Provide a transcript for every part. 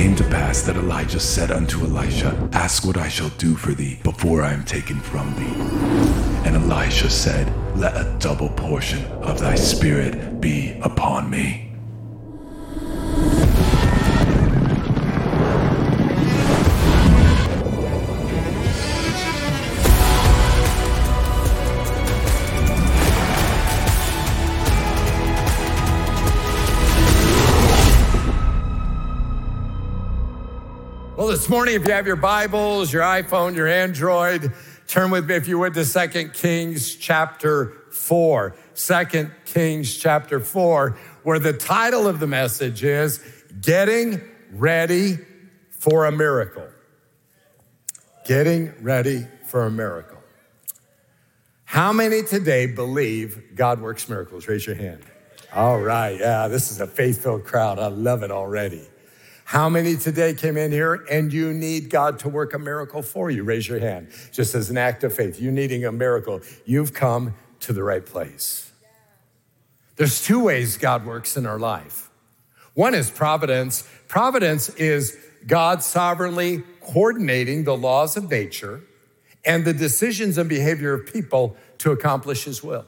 came to pass that Elijah said unto Elisha, Ask what I shall do for thee before I am taken from thee. And Elisha said, Let a double portion of thy spirit be upon me. Morning, if you have your Bibles, your iPhone, your Android, turn with me, if you would, to 2 Kings chapter 4. 2 Kings chapter 4, where the title of the message is Getting Ready for a Miracle. Getting Ready for a Miracle. How many today believe God works miracles? Raise your hand. All right, yeah, this is a faith filled crowd. I love it already. How many today came in here and you need God to work a miracle for you? Raise your hand. Just as an act of faith. You needing a miracle. You've come to the right place. There's two ways God works in our life. One is providence. Providence is God sovereignly coordinating the laws of nature and the decisions and behavior of people to accomplish his will.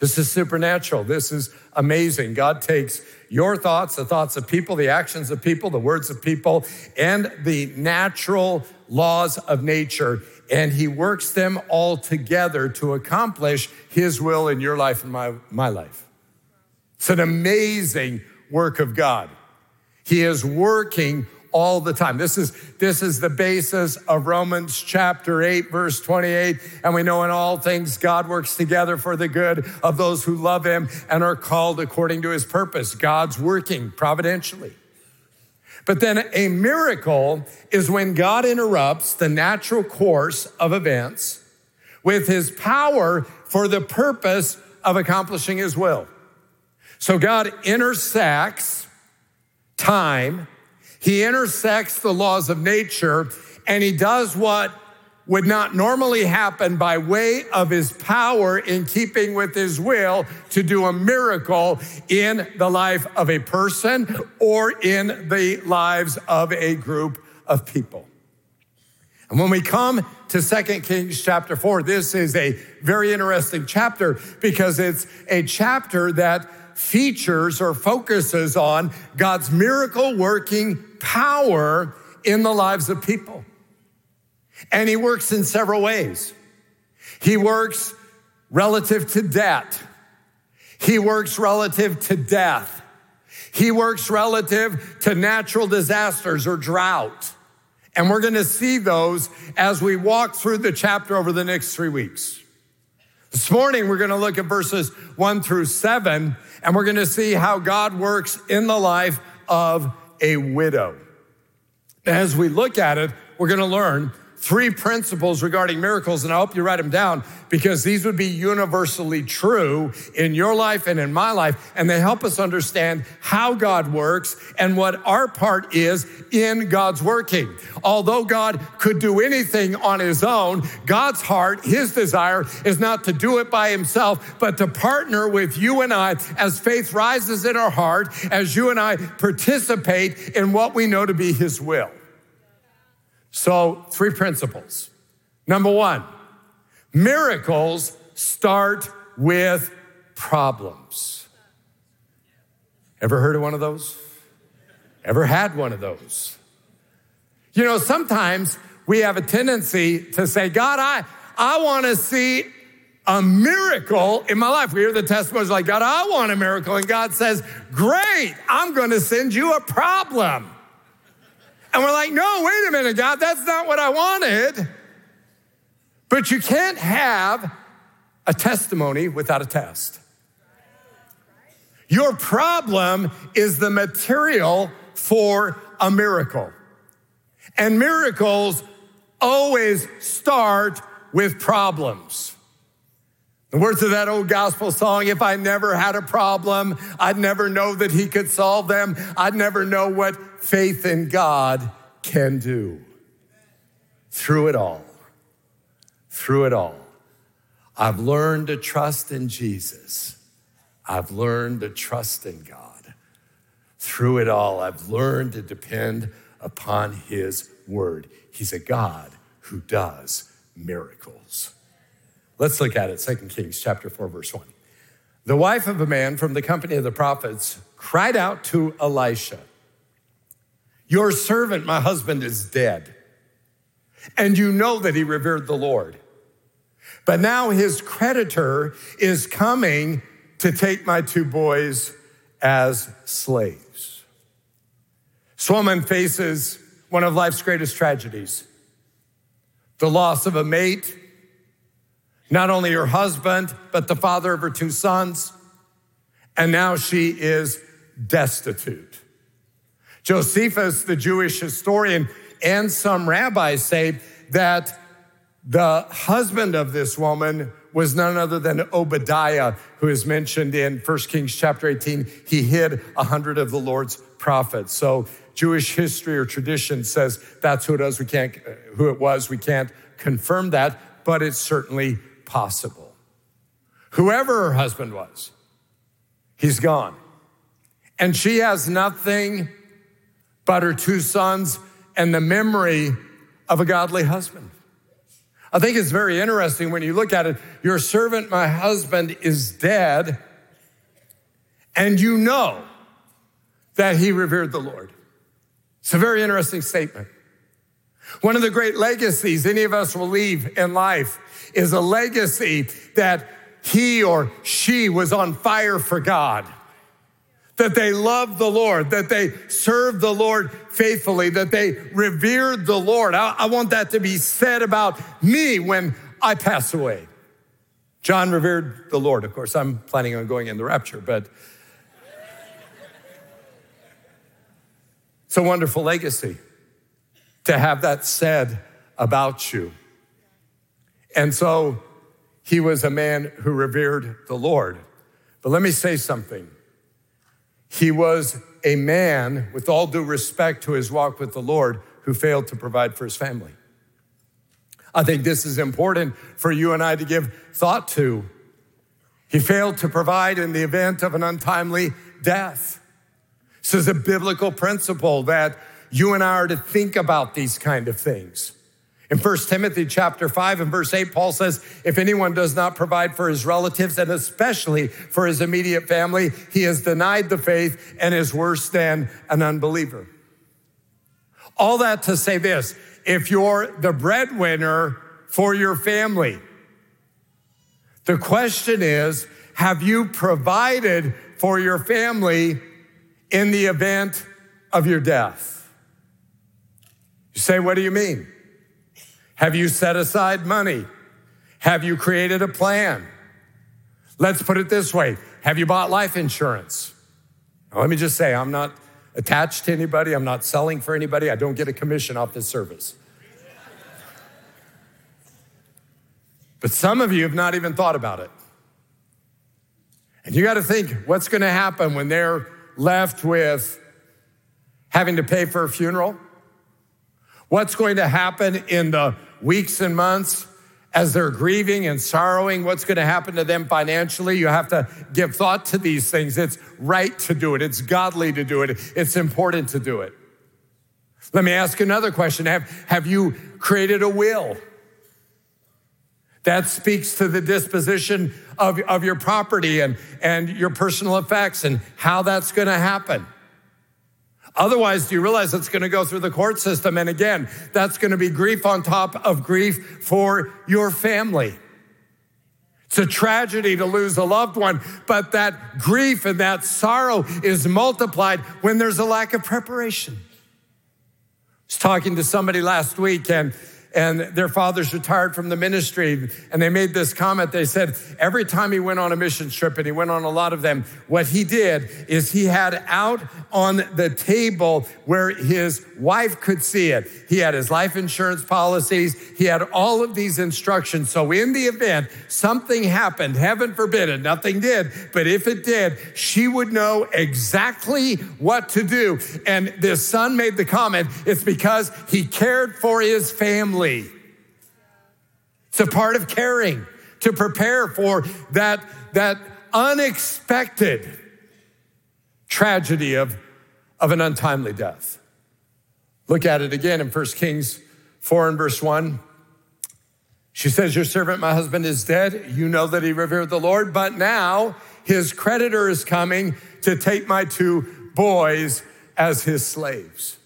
This is supernatural. This is amazing. God takes your thoughts, the thoughts of people, the actions of people, the words of people, and the natural laws of nature, and He works them all together to accomplish His will in your life and my, my life. It's an amazing work of God. He is working all the time. This is, this is the basis of Romans chapter 8, verse 28. And we know in all things God works together for the good of those who love him and are called according to his purpose. God's working providentially. But then a miracle is when God interrupts the natural course of events with his power for the purpose of accomplishing his will. So God intersects time he intersects the laws of nature and he does what would not normally happen by way of his power in keeping with his will to do a miracle in the life of a person or in the lives of a group of people. And when we come to 2 Kings chapter 4, this is a very interesting chapter because it's a chapter that features or focuses on God's miracle working power in the lives of people. And he works in several ways. He works relative to debt. He works relative to death. He works relative to natural disasters or drought. And we're going to see those as we walk through the chapter over the next three weeks. This morning, we're going to look at verses one through seven, and we're going to see how God works in the life of a widow. As we look at it, we're going to learn three principles regarding miracles, and I hope you write them down because these would be universally true in your life and in my life, and they help us understand how God works and what our part is in God's working. Although God could do anything on his own, God's heart, his desire is not to do it by himself, but to partner with you and I as faith rises in our heart, as you and I participate in what we know to be his will. So, three principles. Number one, miracles start with problems. Ever heard of one of those? Ever had one of those? You know, sometimes we have a tendency to say, God, I, I want to see a miracle in my life. We hear the testimonies like, God, I want a miracle. And God says, Great, I'm going to send you a problem. And we're like, no, wait a minute, God, that's not what I wanted. But you can't have a testimony without a test. Your problem is the material for a miracle. And miracles always start with problems. The words of that old gospel song, if I never had a problem, I'd never know that he could solve them. I'd never know what faith in God can do. Through it all, through it all, I've learned to trust in Jesus. I've learned to trust in God through it all, I've learned to depend upon his word. He's a God who does miracles. Let's look at it, 2 Kings chapter 4, verse 1. The wife of a man from the company of the prophets cried out to Elisha, Your servant, my husband, is dead. And you know that he revered the Lord. But now his creditor is coming to take my two boys as slaves. This woman faces one of life's greatest tragedies the loss of a mate, not only her husband, but the father of her two sons. And now she is destitute. Josephus, the Jewish historian, and some rabbis say that the husband of this woman was none other than Obadiah, who is mentioned in 1 Kings chapter 18. He hid a hundred of the Lord's prophets. So Jewish history or tradition says that's who it was. We can't, who it was. We can't confirm that, but it's certainly possible. Whoever her husband was, he's gone. And she has nothing but her two sons and the memory of a godly husband. I think it's very interesting when you look at it. Your servant, my husband, is dead, and you know that he revered the Lord. It's a very interesting statement. One of the great legacies any of us will leave in life is a legacy that he or she was on fire for God that they loved the Lord, that they served the Lord faithfully, that they revered the Lord. I, I, want that to be said about me when I pass away. John revered the Lord. Of course, I'm planning on going in the rapture, but it's a wonderful legacy to have that said about you. And so he was a man who revered the Lord. But let me say something. He was a man, with all due respect to his walk with the Lord, who failed to provide for his family. I think this is important for you and I to give thought to. He failed to provide in the event of an untimely death. This is a biblical principle that you and I are to think about these kind of things. In 1 Timothy chapter 5 and verse 8, Paul says, if anyone does not provide for his relatives and especially for his immediate family, he has denied the faith and is worse than an unbeliever. All that to say this, if you're the breadwinner for your family, the question is, have you provided for your family in the event of your death? You say, what do you mean? Have you set aside money? Have you created a plan? Let's put it this way Have you bought life insurance? Now, let me just say, I'm not attached to anybody, I'm not selling for anybody, I don't get a commission off this service. But some of you have not even thought about it. And you got to think what's going to happen when they're left with having to pay for a funeral? What's going to happen in the weeks and months as they're grieving and sorrowing, what's going to happen to them financially. You have to give thought to these things. It's right to do it, it's godly to do it, it's important to do it. Let me ask another question Have, have you created a will? That speaks to the disposition of, of your property and, and your personal effects and how that's going to happen. Otherwise, do you realize it's going to go through the court system? And again, that's going to be grief on top of grief for your family. It's a tragedy to lose a loved one, but that grief and that sorrow is multiplied when there's a lack of preparation. I was talking to somebody last week and and their fathers retired from the ministry. And they made this comment. They said, every time he went on a mission trip, and he went on a lot of them, what he did is he had out on the table where his wife could see it. He had his life insurance policies. He had all of these instructions. So in the event something happened, heaven forbid it, nothing did, but if it did, she would know exactly what to do. And this son made the comment, it's because he cared for his family It's a part of caring to prepare for that, that unexpected tragedy of of an untimely death. Look at it again in 1 Kings 4 and verse 1. She says, Your servant, my husband, is dead. You know that he revered the Lord, but now his creditor is coming to take my two boys as his slaves.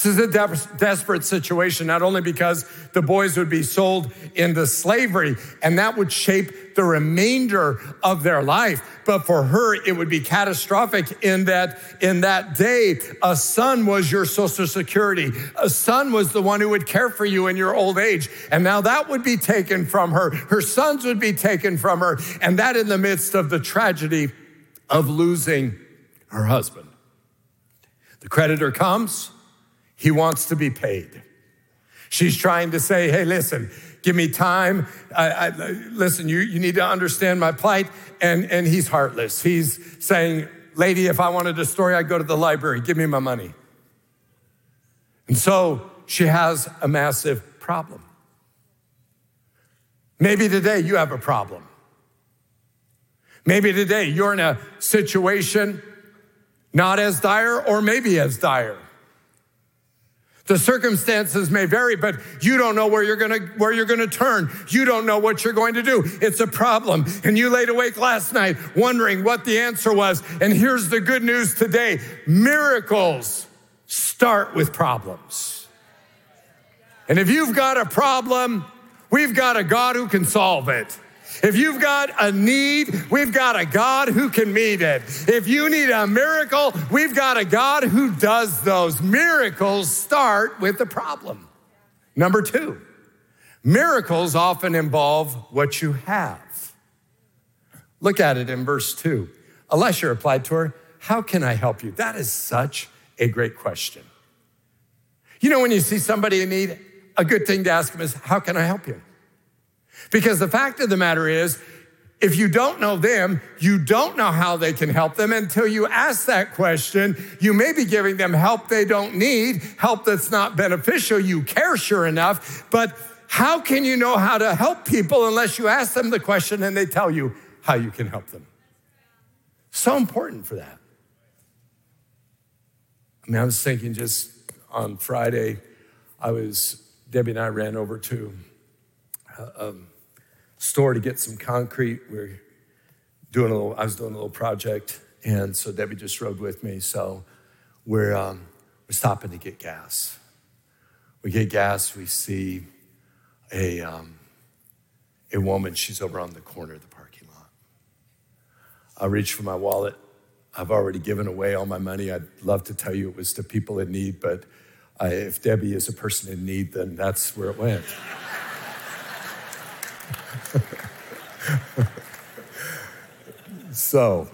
This is a de- desperate situation, not only because the boys would be sold into slavery and that would shape the remainder of their life, but for her, it would be catastrophic in that in that day, a son was your social security. A son was the one who would care for you in your old age. And now that would be taken from her. Her sons would be taken from her. And that in the midst of the tragedy of losing her husband. The creditor comes. He wants to be paid. She's trying to say, hey, listen, give me time. I, I, listen, you, you need to understand my plight. And, and he's heartless. He's saying, lady, if I wanted a story, I'd go to the library. Give me my money. And so she has a massive problem. Maybe today you have a problem. Maybe today you're in a situation not as dire or maybe as dire. The circumstances may vary, but you don't know where you're gonna where you're gonna turn. You don't know what you're going to do. It's a problem. And you laid awake last night wondering what the answer was. And here's the good news today. Miracles start with problems. And if you've got a problem, we've got a God who can solve it. If you've got a need, we've got a God who can meet it. If you need a miracle, we've got a God who does those. Miracles start with the problem. Number two, miracles often involve what you have. Look at it in verse two. Elisha replied to her, How can I help you? That is such a great question. You know, when you see somebody in need, a good thing to ask them is, How can I help you? Because the fact of the matter is, if you don't know them, you don't know how they can help them until you ask that question. You may be giving them help they don't need, help that's not beneficial. You care, sure enough, but how can you know how to help people unless you ask them the question and they tell you how you can help them? So important for that. I mean, I was thinking just on Friday, I was, Debbie and I ran over to uh, um, store to get some concrete. We are doing a little, I was doing a little project, and so Debbie just rode with me. So we're, um, we're stopping to get gas. We get gas, we see a, um, a woman, she's over on the corner of the parking lot. I reach for my wallet. I've already given away all my money. I'd love to tell you it was to people in need, but I, if Debbie is a person in need, then that's where it went. so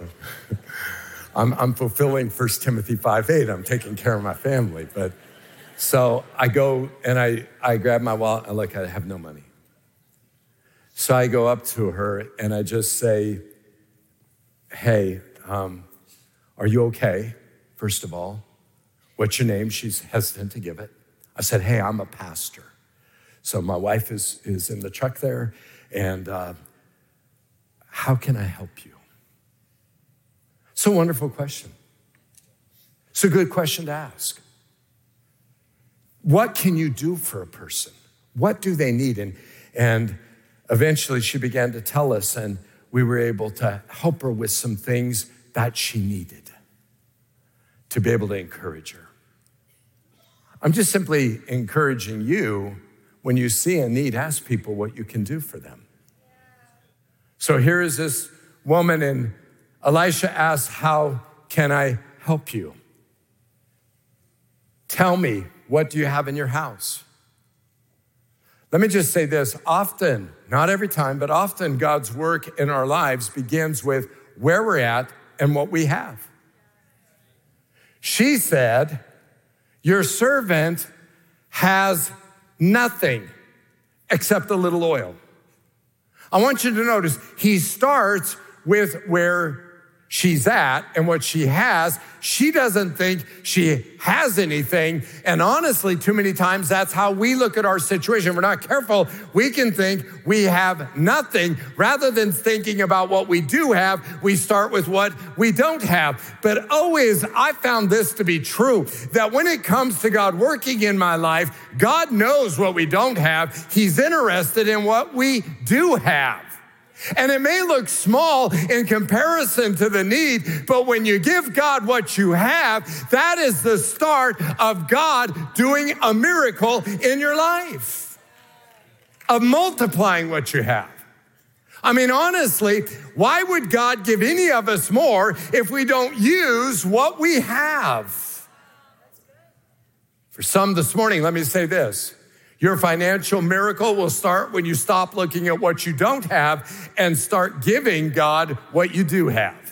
I'm, I'm fulfilling 1 Timothy 5 8. I'm taking care of my family. But so I go and I, I grab my wallet and look, I have no money. So I go up to her and I just say, Hey, um, are you okay? First of all, what's your name? She's hesitant to give it. I said, Hey, I'm a pastor. So my wife is, is in the truck there and uh, how can I help you? It's a wonderful question. It's a good question to ask. What can you do for a person? What do they need? And, and eventually she began to tell us, and we were able to help her with some things that she needed to be able to encourage her. I'm just simply encouraging you when you see a need, ask people what you can do for them. So here is this woman, and Elisha asks, How can I help you? Tell me, what do you have in your house? Let me just say this often, not every time, but often God's work in our lives begins with where we're at and what we have. She said, Your servant has nothing except a little oil. I want you to notice he starts with where she's at and what she has, she doesn't think she has anything. And honestly, too many times that's how we look at our situation. If we're not careful. We can think we have nothing rather than thinking about what we do have. We start with what we don't have. But always, I found this to be true that when it comes to God working in my life, God knows what we don't have. He's interested in what we do have. And it may look small in comparison to the need, but when you give God what you have, that is the start of God doing a miracle in your life, of multiplying what you have. I mean, honestly, why would God give any of us more if we don't use what we have? For some this morning, let me say this your financial miracle will start when you stop looking at what you don't have and start giving God what you do have.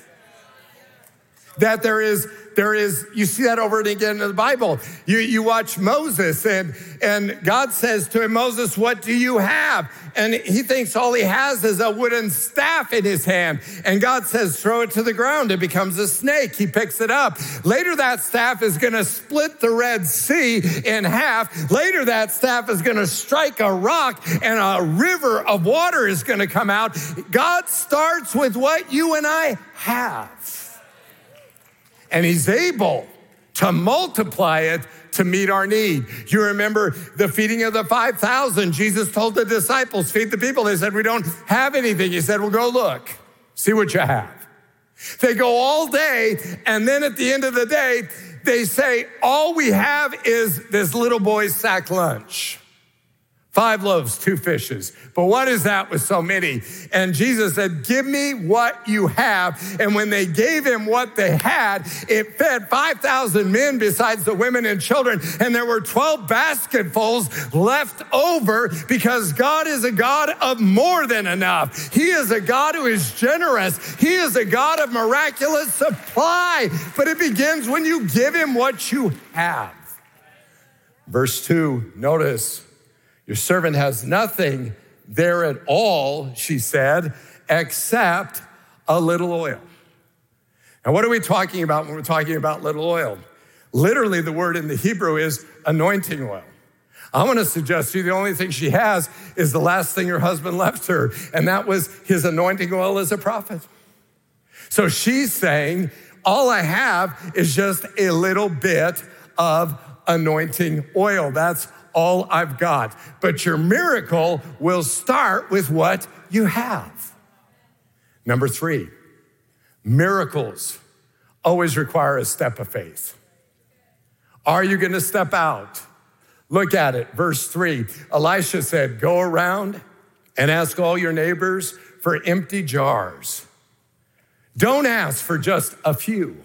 That there is there is, you see that over and again in the Bible. You, you watch Moses and, and God says to him, Moses, what do you have? And he thinks all he has is a wooden staff in his hand. And God says, throw it to the ground. It becomes a snake. He picks it up. Later, that staff is going to split the Red Sea in half. Later, that staff is going to strike a rock and a river of water is going to come out. God starts with what you and I have and He's able to multiply it to meet our need. You remember the feeding of the 5,000. Jesus told the disciples, feed the people. They said, we don't have anything. He said, well, go look, see what you have. They go all day, and then at the end of the day, they say, all we have is this little boy's sack lunch. Five loaves, two fishes. But what is that with so many? And Jesus said, Give me what you have. And when they gave him what they had, it fed 5,000 men besides the women and children. And there were 12 basketfuls left over because God is a God of more than enough. He is a God who is generous. He is a God of miraculous supply. But it begins when you give him what you have. Verse 2, notice your servant has nothing there at all, she said, except a little oil. Now, what are we talking about when we're talking about little oil? Literally, the word in the Hebrew is anointing oil. I want to suggest to you the only thing she has is the last thing her husband left her, and that was his anointing oil as a prophet. So she's saying, All I have is just a little bit of anointing oil. That's all I've got. But your miracle will start with what you have. Number three, miracles always require a step of faith. Are you going to step out? Look at it, verse three. Elisha said, Go around and ask all your neighbors for empty jars. Don't ask for just a few.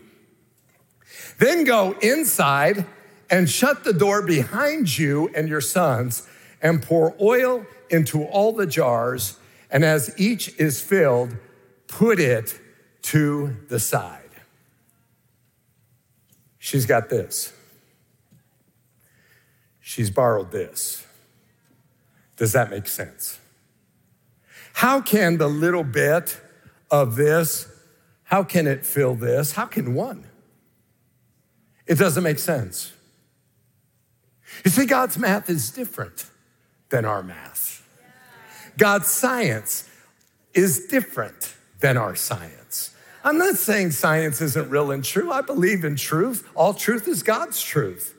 Then go inside and shut the door behind you and your sons, and pour oil into all the jars, and as each is filled, put it to the side. She's got this. She's borrowed this. Does that make sense? How can the little bit of this, how can it fill this? How can one? It doesn't make sense. You see, God's math is different than our math. God's science is different than our science. I'm not saying science isn't real and true. I believe in truth. All truth is God's truth.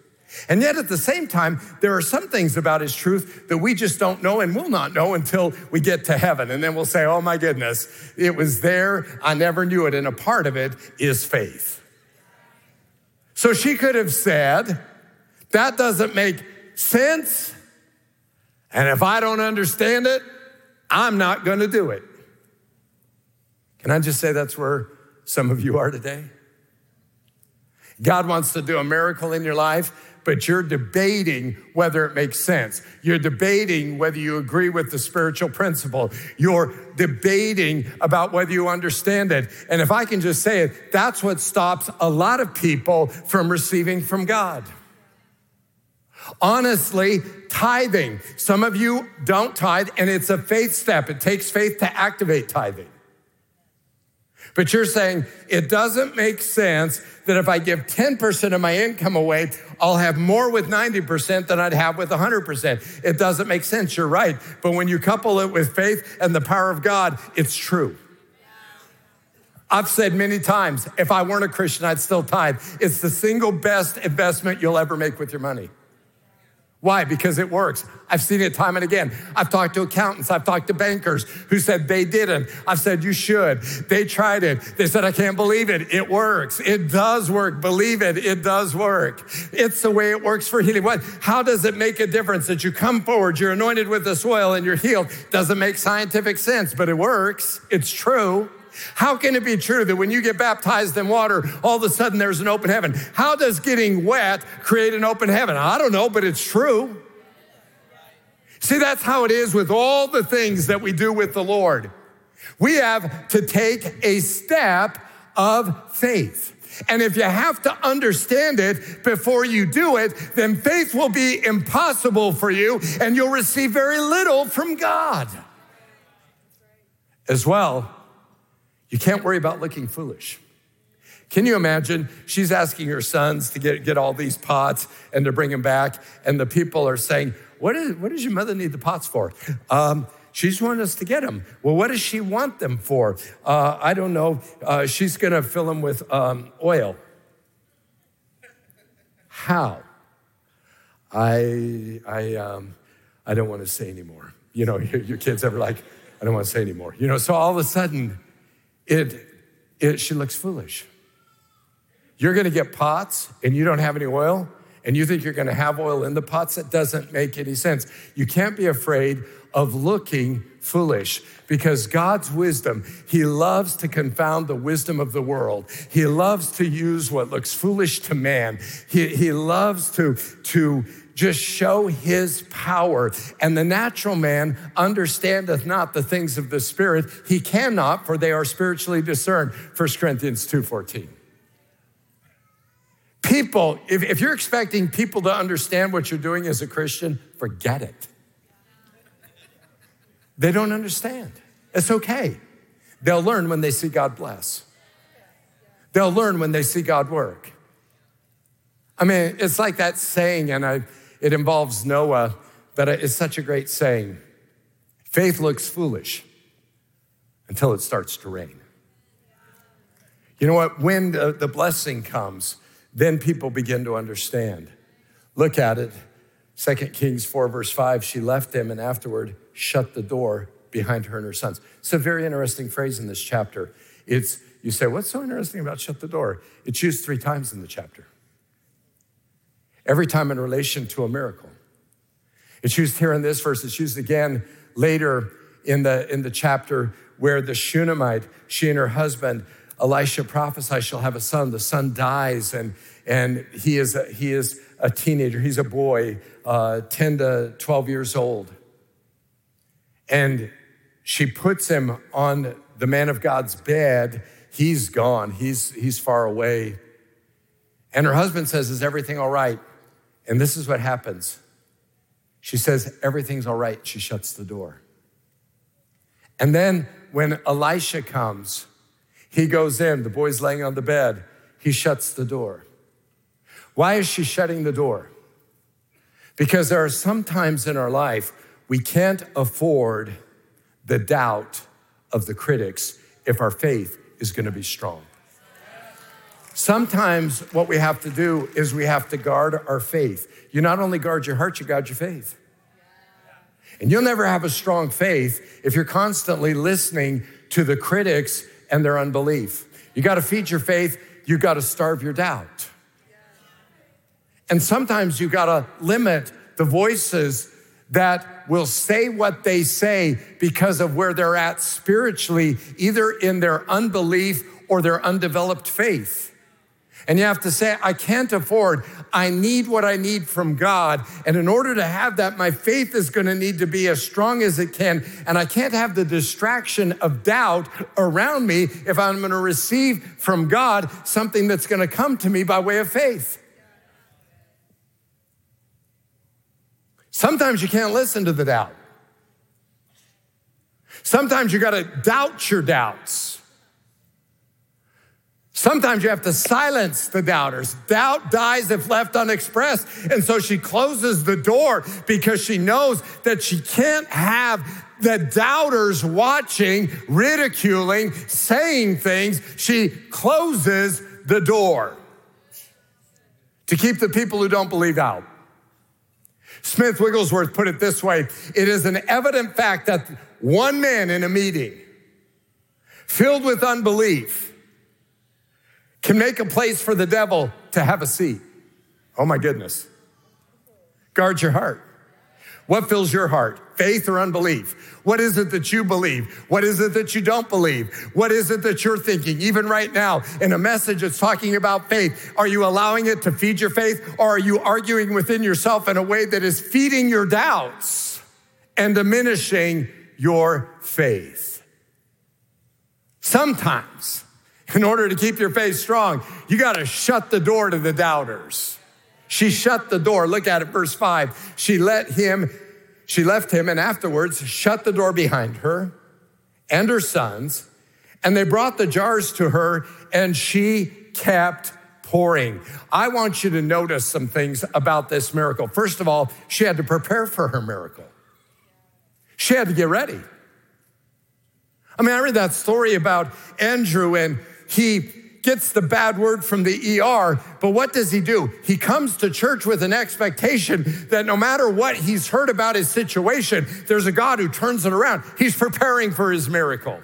And yet, at the same time, there are some things about his truth that we just don't know and will not know until we get to heaven. And then we'll say, oh my goodness, it was there. I never knew it. And a part of it is faith. So she could have said, that doesn't make sense. And if I don't understand it, I'm not going to do it. Can I just say that's where some of you are today? God wants to do a miracle in your life, but you're debating whether it makes sense. You're debating whether you agree with the spiritual principle. You're debating about whether you understand it. And if I can just say it, that's what stops a lot of people from receiving from God. Honestly, tithing. Some of you don't tithe, and it's a faith step. It takes faith to activate tithing. But you're saying it doesn't make sense that if I give 10% of my income away, I'll have more with 90% than I'd have with 100%. It doesn't make sense. You're right. But when you couple it with faith and the power of God, it's true. I've said many times, if I weren't a Christian, I'd still tithe. It's the single best investment you'll ever make with your money. Why? Because it works. I've seen it time and again. I've talked to accountants, I've talked to bankers who said they didn't. I've said you should. They tried it. They said, I can't believe it. It works. It does work. Believe it. It does work. It's the way it works for healing. What? How does it make a difference that you come forward, you're anointed with the oil and you're healed? Doesn't make scientific sense, but it works. It's true. How can it be true that when you get baptized in water, all of a sudden there's an open heaven? How does getting wet create an open heaven? I don't know, but it's true. See, that's how it is with all the things that we do with the Lord. We have to take a step of faith. And if you have to understand it before you do it, then faith will be impossible for you and you'll receive very little from God. As well, you can't worry about looking foolish. Can you imagine? She's asking her sons to get, get all these pots and to bring them back, and the people are saying, What, is, what does your mother need the pots for? Um, she's wanting us to get them. Well, what does she want them for? Uh, I don't know. Uh, she's going to fill them with um, oil. How? I, I, um, I don't want to say anymore. You know, your, your kids ever like, I don't want to say anymore. You know, so all of a sudden, it, it, she looks foolish. You're going to get pots and you don't have any oil, and you think you're going to have oil in the pots. That doesn't make any sense. You can't be afraid of looking foolish because God's wisdom, He loves to confound the wisdom of the world. He loves to use what looks foolish to man. He, he loves to, to just show his power. And the natural man understandeth not the things of the spirit. He cannot, for they are spiritually discerned. 1 Corinthians 2.14. People, if, if you're expecting people to understand what you're doing as a Christian, forget it. They don't understand. It's okay. They'll learn when they see God bless. They'll learn when they see God work. I mean, it's like that saying, and I, it involves Noah, but it's such a great saying. Faith looks foolish until it starts to rain. You know what? When the, the blessing comes, then people begin to understand. Look at it. 2 Kings 4, verse 5, she left him and afterward shut the door behind her and her sons. It's a very interesting phrase in this chapter. It's, you say, what's so interesting about shut the door? It's used three times in the chapter every time in relation to a miracle. It's used here in this verse, it's used again later in the, in the chapter where the Shunammite, she and her husband, Elisha prophesy she'll have a son. The son dies, and, and he, is a, he is a teenager. He's a boy, uh, 10 to 12 years old. And she puts him on the man of God's bed. He's gone, he's, he's far away. And her husband says, Is everything all right? And this is what happens. She says, Everything's all right. She shuts the door. And then when Elisha comes, he goes in, the boy's laying on the bed, he shuts the door. Why is she shutting the door? Because there are some times in our life we can't afford the doubt of the critics if our faith is going to be strong. Sometimes what we have to do is we have to guard our faith. You not only guard your heart, you guard your faith. And you'll never have a strong faith if you're constantly listening to the critics and their unbelief. You got to feed your faith, you got to starve your doubt. And sometimes you got to limit the voices that will say what they say because of where they're at spiritually, either in their unbelief or their undeveloped faith. And you have to say, I can't afford, I need what I need from God. And in order to have that, my faith is going to need to be as strong as it can. And I can't have the distraction of doubt around me if I'm going to receive from God something that's going to come to me by way of faith. Sometimes you can't listen to the doubt. Sometimes you got to doubt your doubts. Sometimes you have to silence the doubters. Doubt dies if left unexpressed. And so she closes the door because she knows that she can't have the doubters watching, ridiculing, saying things. She closes the door to keep the people who don't believe out. Smith Wigglesworth put it this way it is an evident fact that one man in a meeting filled with unbelief can make a place for the devil to have a seat. Oh my goodness. Guard your heart. What fills your heart? Faith or unbelief? What is it that you believe? What is it that you don't believe? What is it that you're thinking? Even right now, in a message that's talking about faith, are you allowing it to feed your faith or are you arguing within yourself in a way that is feeding your doubts and diminishing your faith? Sometimes, in order to keep your faith strong, you got to shut the door to the doubters. She shut the door. Look at it, verse five. She let him, she left him, and afterwards shut the door behind her and her sons. And they brought the jars to her, and she kept pouring. I want you to notice some things about this miracle. First of all, she had to prepare for her miracle, she had to get ready. I mean, I read that story about Andrew, and he gets the bad word from the ER, but what does he do? He comes to church with an expectation that no matter what he's heard about his situation, there's a God who turns it around. He's preparing for his miracle.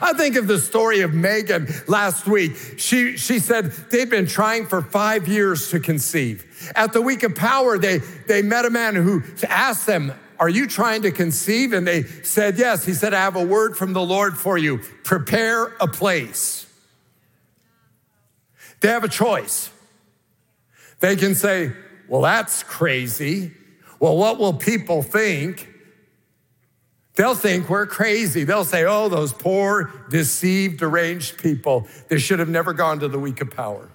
I think of the story of Megan last week. She, she said they'd been trying for five years to conceive. At the week of power, they, they met a man who asked them, Are you trying to conceive? And they said, Yes. He said, I have a word from the Lord for you. Prepare a place. They have a choice. They can say, well, that's crazy. Well, what will people think? They'll think we're crazy. They'll say, oh, those poor, deceived, deranged people, they should have never gone to the week of power.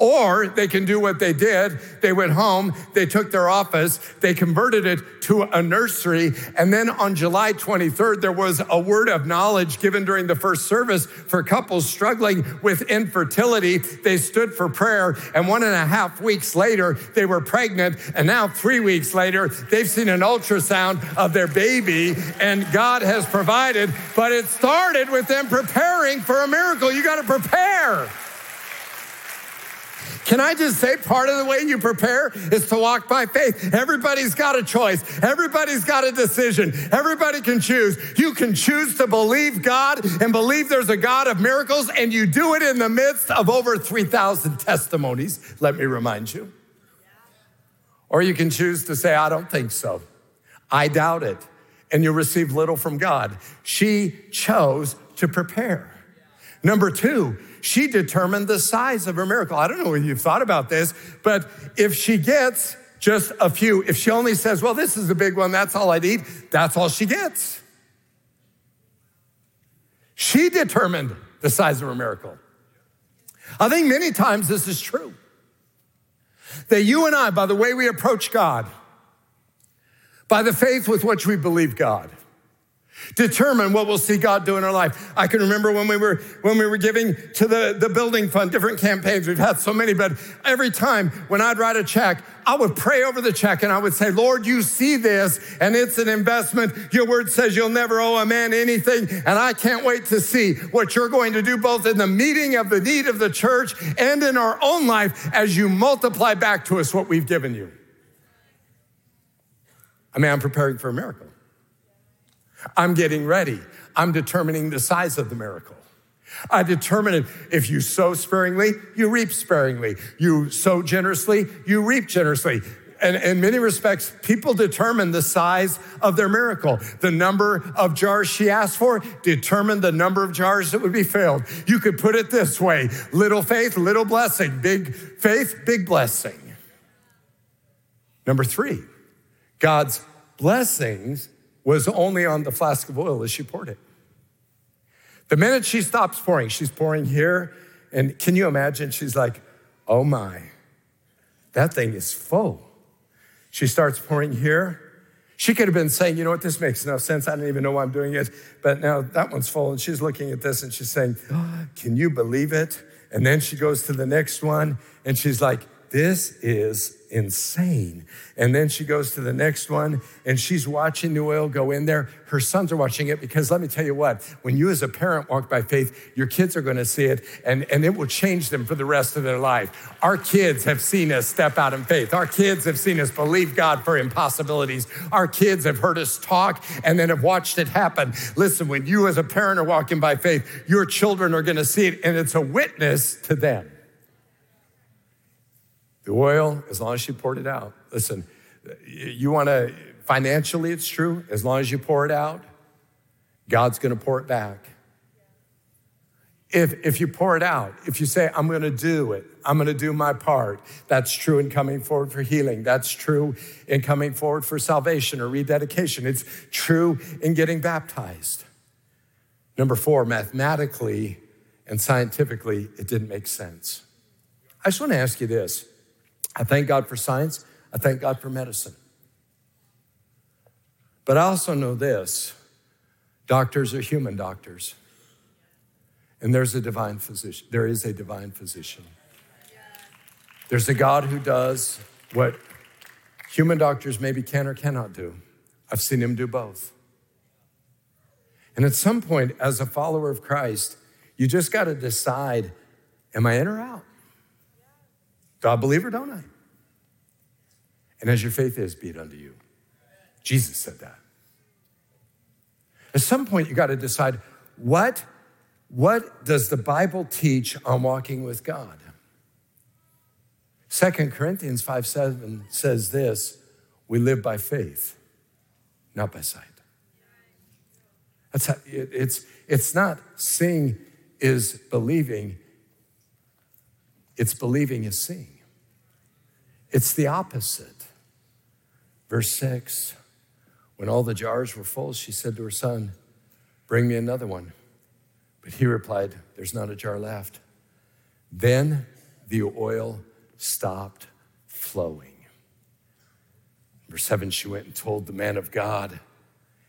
Or they can do what they did. They went home, they took their office, they converted it to a nursery. And then on July 23rd, there was a word of knowledge given during the first service for couples struggling with infertility. They stood for prayer, and one and a half weeks later, they were pregnant. And now, three weeks later, they've seen an ultrasound of their baby, and God has provided. But it started with them preparing for a miracle. You got to prepare. Can I just say part of the way you prepare is to walk by faith? Everybody's got a choice. Everybody's got a decision. Everybody can choose. You can choose to believe God and believe there's a God of miracles, and you do it in the midst of over 3,000 testimonies, let me remind you. Or you can choose to say, I don't think so. I doubt it. And you'll receive little from God. She chose to prepare. Number two, she determined the size of her miracle. I don't know if you've thought about this, but if she gets just a few, if she only says, well, this is a big one, that's all I need, that's all she gets. She determined the size of her miracle. I think many times this is true. That you and I, by the way we approach God, by the faith with which we believe God, determine what we'll see God do in our life. I can remember when we were when we were giving to the, the building fund, different campaigns. We've had so many, but every time when I'd write a check, I would pray over the check and I would say, Lord, you see this and it's an investment. Your word says you'll never owe a man anything. And I can't wait to see what you're going to do both in the meeting of the need of the church and in our own life as you multiply back to us what we've given you. I mean, I'm preparing for a miracle. I'm getting ready. I'm determining the size of the miracle. I determine. If you sow sparingly, you reap sparingly. You sow generously, you reap generously. And in many respects, people determine the size of their miracle. The number of jars she asked for determined the number of jars that would be filled. You could put it this way little faith, little blessing. Big faith, big blessing. Number three, God's blessings was only on the flask of oil as she poured it. The minute she stops pouring, she's pouring here. And can you imagine? She's like, oh my, that thing is full. She starts pouring here. She could have been saying, you know what, this makes no sense. I don't even know why I'm doing it. But now that one's full, and she's looking at this and she's saying, oh, Can you believe it? And then she goes to the next one and she's like, This is insane. And then she goes to the next one and she's watching the oil go in there. Her sons are watching it because let me tell you what, when you as a parent walk by faith, your kids are going to see it and, and it will change them for the rest of their life. Our kids have seen us step out in faith. Our kids have seen us believe God for impossibilities. Our kids have heard us talk and then have watched it happen. Listen, when you as a parent are walking by faith, your children are going to see it and it's a witness to them. The oil, as long as you poured it out. Listen, you want to, financially, it's true. As long as you pour it out, God's going to pour it back. If, if you pour it out, if you say, I'm going to do it, I'm going to do my part, that's true in coming forward for healing. That's true in coming forward for salvation or rededication. It's true in getting baptized. Number four, mathematically and scientifically, it didn't make sense. I just want to ask you this I thank God for science. I thank God for medicine. But I also know this doctors are human doctors. And there's a divine physician. There is a divine physician. There's a God who does what human doctors maybe can or cannot do. I've seen him do both. And at some point, as a follower of Christ, you just got to decide am I in or out? Do I believe or don't I? And as your faith is, be it unto you. Jesus said that. At some point, you got to decide what, what does the Bible teach on walking with God? Second Corinthians 5 7 says this we live by faith, not by sight. That's how, it, it's, it's not seeing is believing, it's believing is seeing. It's the opposite. Verse 6 When all the jars were full, she said to her son, Bring me another one. But he replied, There's not a jar left. Then the oil stopped flowing. Verse 7 She went and told the man of God,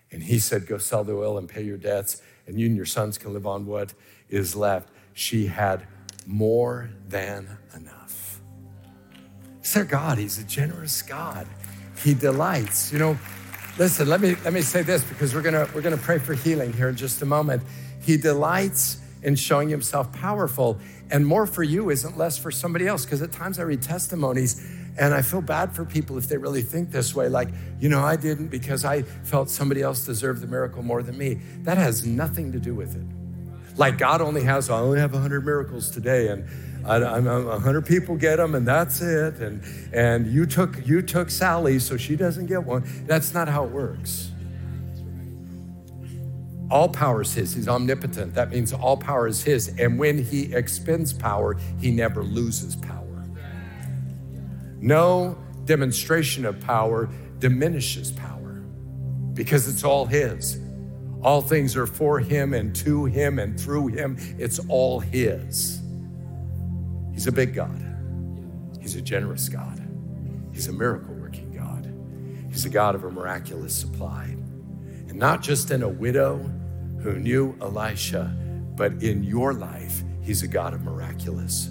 and he said, Go sell the oil and pay your debts, and you and your sons can live on what is left. She had more than enough. It's our God. He's a generous God. He delights. You know, listen, let me let me say this because we're gonna we're gonna pray for healing here in just a moment. He delights in showing himself powerful, and more for you isn't less for somebody else. Because at times I read testimonies and I feel bad for people if they really think this way, like, you know, I didn't because I felt somebody else deserved the miracle more than me. That has nothing to do with it. Like God only has, I only have 100 miracles today, and I, I'm, 100 people get them, and that's it. And, and you, took, you took Sally, so she doesn't get one. That's not how it works. All power is His. He's omnipotent. That means all power is His. And when He expends power, He never loses power. No demonstration of power diminishes power because it's all His. All things are for Him and to Him and through Him. It's all His. He's a big God. He's a generous God. He's a miracle working God. He's a God of a miraculous supply. And not just in a widow who knew Elisha, but in your life, He's a God of miraculous.